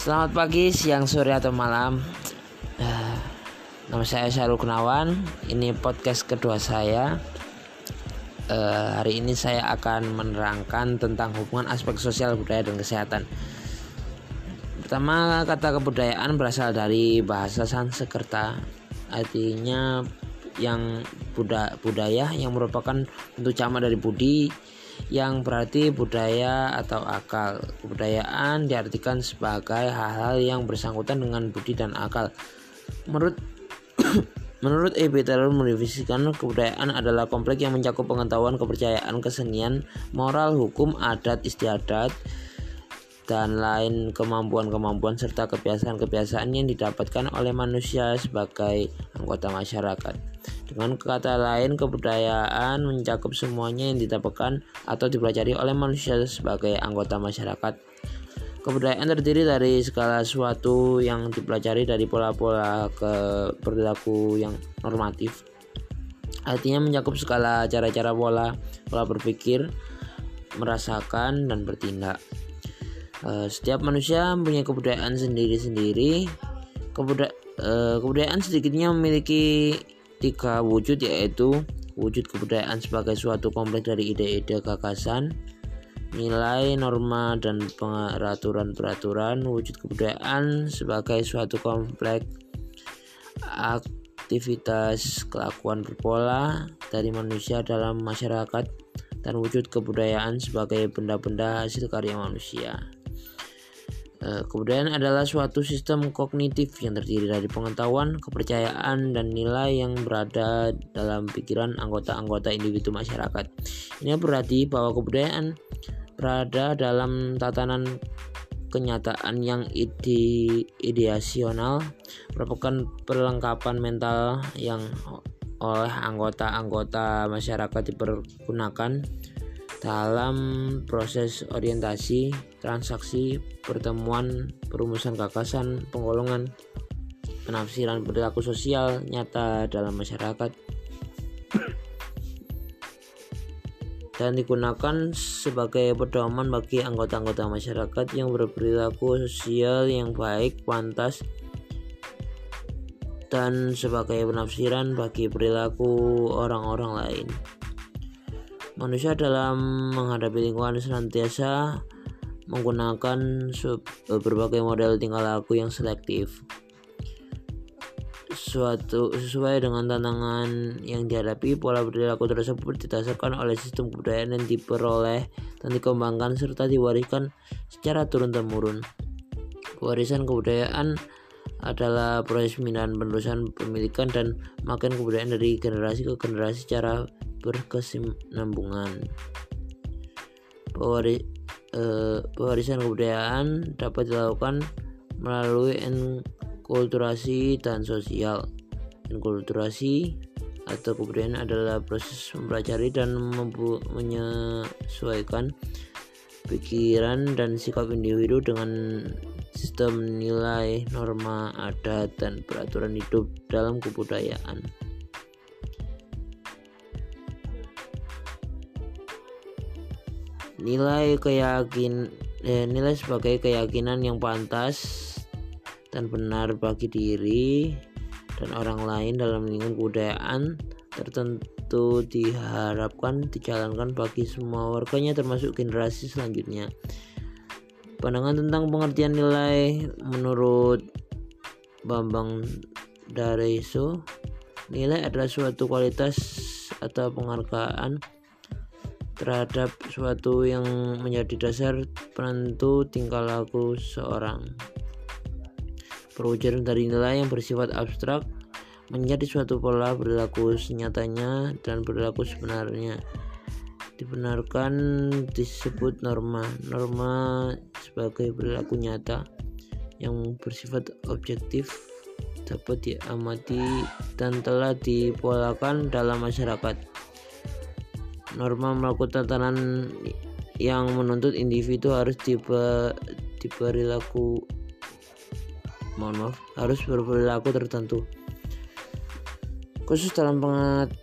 Selamat pagi, siang, sore, atau malam. Uh, nama saya Syarul Gunawan. Ini podcast kedua saya. Uh, hari ini saya akan menerangkan tentang hubungan aspek sosial budaya dan kesehatan. Pertama, kata kebudayaan berasal dari bahasa Sanskerta, artinya yang budaya yang merupakan bentuk camak dari budi yang berarti budaya atau akal. Kebudayaan diartikan sebagai hal-hal yang bersangkutan dengan budi dan akal. Menurut Menurut E.B. Taylor mendefinisikan kebudayaan adalah kompleks yang mencakup pengetahuan, kepercayaan, kesenian, moral, hukum, adat, istiadat, dan lain kemampuan-kemampuan serta kebiasaan-kebiasaan yang didapatkan oleh manusia sebagai anggota masyarakat. Dengan kata lain, kebudayaan mencakup semuanya yang didapatkan atau dipelajari oleh manusia sebagai anggota masyarakat. Kebudayaan terdiri dari segala sesuatu yang dipelajari dari pola-pola ke perilaku yang normatif. Artinya mencakup segala cara-cara pola, pola berpikir, merasakan dan bertindak. Eh, setiap manusia mempunyai kebudayaan sendiri-sendiri. Kebuda eh, kebudayaan sedikitnya memiliki tiga wujud yaitu wujud kebudayaan sebagai suatu kompleks dari ide-ide gagasan nilai norma dan peraturan-peraturan wujud kebudayaan sebagai suatu kompleks aktivitas kelakuan berpola dari manusia dalam masyarakat dan wujud kebudayaan sebagai benda-benda hasil karya manusia. Eh, kebudayaan adalah suatu sistem kognitif yang terdiri dari pengetahuan, kepercayaan, dan nilai yang berada dalam pikiran anggota-anggota individu masyarakat. Ini berarti bahwa kebudayaan berada dalam tatanan kenyataan yang ide ideasional merupakan perlengkapan mental yang oleh anggota-anggota masyarakat dipergunakan dalam proses orientasi, transaksi, pertemuan, perumusan gagasan, penggolongan, penafsiran perilaku sosial nyata dalam masyarakat dan digunakan sebagai pedoman bagi anggota-anggota masyarakat yang berperilaku sosial yang baik, pantas, dan sebagai penafsiran bagi perilaku orang-orang lain. Manusia dalam menghadapi lingkungan senantiasa menggunakan berbagai model tingkah laku yang selektif. Suatu sesuai dengan tantangan yang dihadapi, pola perilaku tersebut didasarkan oleh sistem kebudayaan yang diperoleh dan dikembangkan serta diwariskan secara turun-temurun. Warisan kebudayaan adalah proses pemindahan penerusan pemilikan dan makin kebudayaan dari generasi ke generasi secara berkesinambungan. Pewari, eh, pewarisan kebudayaan dapat dilakukan melalui enkulturasi dan sosial. Enkulturasi atau kebudayaan adalah proses mempelajari dan menyesuaikan pikiran dan sikap individu dengan sistem nilai, norma, adat, dan peraturan hidup dalam kebudayaan. Nilai keyakin eh, nilai sebagai keyakinan yang pantas dan benar bagi diri dan orang lain dalam lingkungan kebudayaan tertentu diharapkan dijalankan bagi semua warganya termasuk generasi selanjutnya. Pandangan tentang pengertian nilai menurut Bambang Dareso, nilai adalah suatu kualitas atau penghargaan terhadap suatu yang menjadi dasar penentu tingkah laku seorang. Perwujudan dari nilai yang bersifat abstrak menjadi suatu pola perilaku senyatanya dan perilaku sebenarnya. Dibenarkan disebut norma. Norma sebagai perilaku nyata yang bersifat objektif dapat diamati dan telah dipolakan dalam masyarakat norma melakukan tatanan yang menuntut individu harus tipe diperilaku mohon maaf harus berperilaku tertentu. Khusus dalam pengat,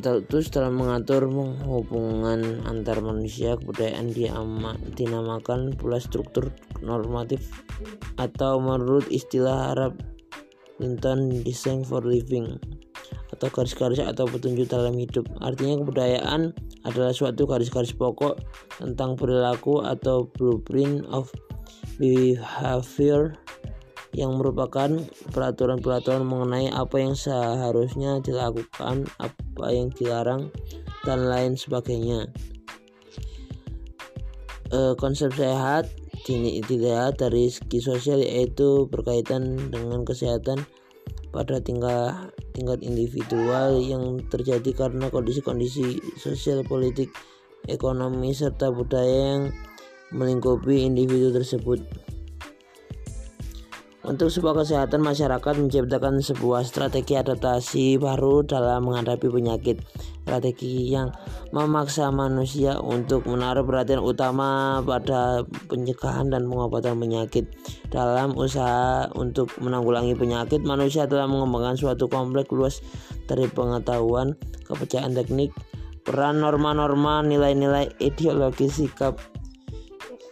terus dalam mengatur hubungan antar manusia kebudayaan dinamakan pula struktur normatif atau menurut istilah Arab Linton Design for Living atau garis-garis atau petunjuk dalam hidup artinya kebudayaan adalah suatu garis-garis pokok tentang perilaku atau blueprint of behavior yang merupakan peraturan-peraturan mengenai apa yang seharusnya dilakukan, apa yang dilarang, dan lain sebagainya. E, konsep sehat dilihat dari segi sosial yaitu berkaitan dengan kesehatan pada tingkat tingkat individual yang terjadi karena kondisi-kondisi sosial, politik, ekonomi serta budaya yang melingkupi individu tersebut. Untuk sebuah kesehatan masyarakat menciptakan sebuah strategi adaptasi baru dalam menghadapi penyakit. Strategi yang memaksa manusia untuk menaruh perhatian utama pada pencegahan dan pengobatan penyakit. Dalam usaha untuk menanggulangi penyakit, manusia telah mengembangkan suatu kompleks luas dari pengetahuan, kepercayaan teknik, peran norma-norma, nilai-nilai ideologi, sikap,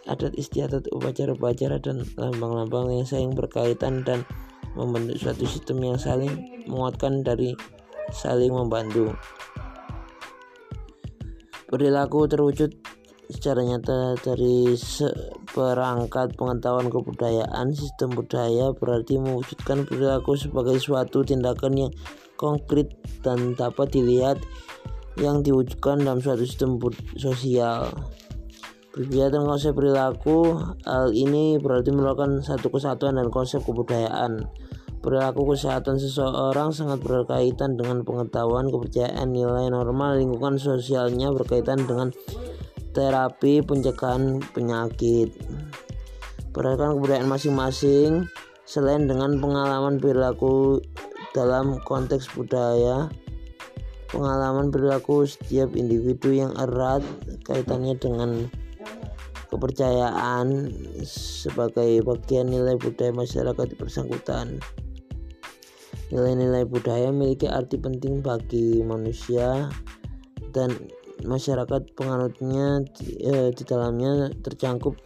adat istiadat upacara-upacara dan lambang-lambang yang saling berkaitan dan membentuk suatu sistem yang saling menguatkan dari saling membantu. Perilaku terwujud secara nyata dari perangkat pengetahuan kebudayaan sistem budaya berarti mewujudkan perilaku sebagai suatu tindakan yang konkret dan dapat dilihat yang diwujudkan dalam suatu sistem sosial. Tentang konsep perilaku, hal ini berarti merupakan satu kesatuan dan konsep kebudayaan. Perilaku kesehatan seseorang sangat berkaitan dengan pengetahuan, kepercayaan, nilai normal, lingkungan sosialnya berkaitan dengan terapi pencegahan penyakit. Berdasarkan kebudayaan masing-masing, selain dengan pengalaman perilaku dalam konteks budaya, pengalaman perilaku setiap individu yang erat kaitannya dengan kepercayaan sebagai bagian nilai budaya masyarakat bersangkutan. Nilai-nilai budaya memiliki arti penting bagi manusia dan masyarakat penganutnya di, eh, di dalamnya tercangkup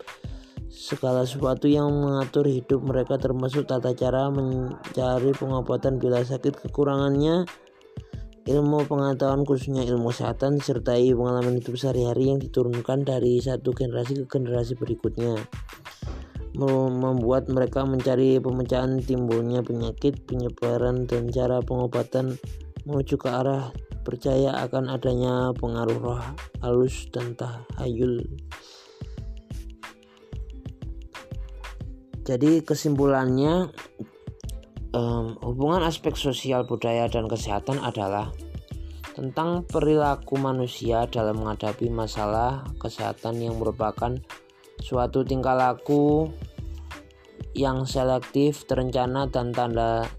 segala sesuatu yang mengatur hidup mereka termasuk tata cara mencari pengobatan bila sakit kekurangannya ilmu pengetahuan khususnya ilmu kesehatan disertai pengalaman hidup sehari-hari yang diturunkan dari satu generasi ke generasi berikutnya membuat mereka mencari pemecahan timbulnya penyakit, penyebaran dan cara pengobatan menuju ke arah percaya akan adanya pengaruh roh halus dan tahayul. Jadi kesimpulannya um, hubungan aspek sosial budaya dan kesehatan adalah tentang perilaku manusia dalam menghadapi masalah kesehatan yang merupakan suatu tingkah laku yang selektif, terencana dan tanda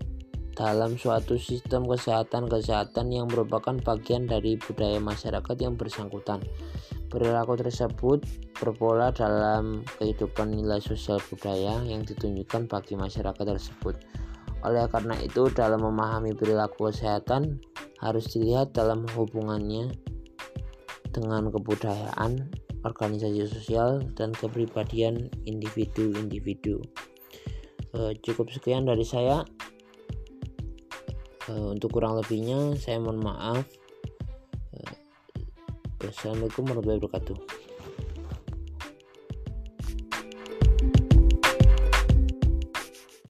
dalam suatu sistem kesehatan-kesehatan yang merupakan bagian dari budaya masyarakat yang bersangkutan. Perilaku tersebut berpola dalam kehidupan nilai sosial budaya yang ditunjukkan bagi masyarakat tersebut. Oleh karena itu, dalam memahami perilaku kesehatan harus dilihat dalam hubungannya dengan kebudayaan, organisasi sosial, dan kepribadian individu-individu. E, cukup sekian dari saya. E, untuk kurang lebihnya, saya mohon maaf. E, Assalamualaikum warahmatullahi wabarakatuh.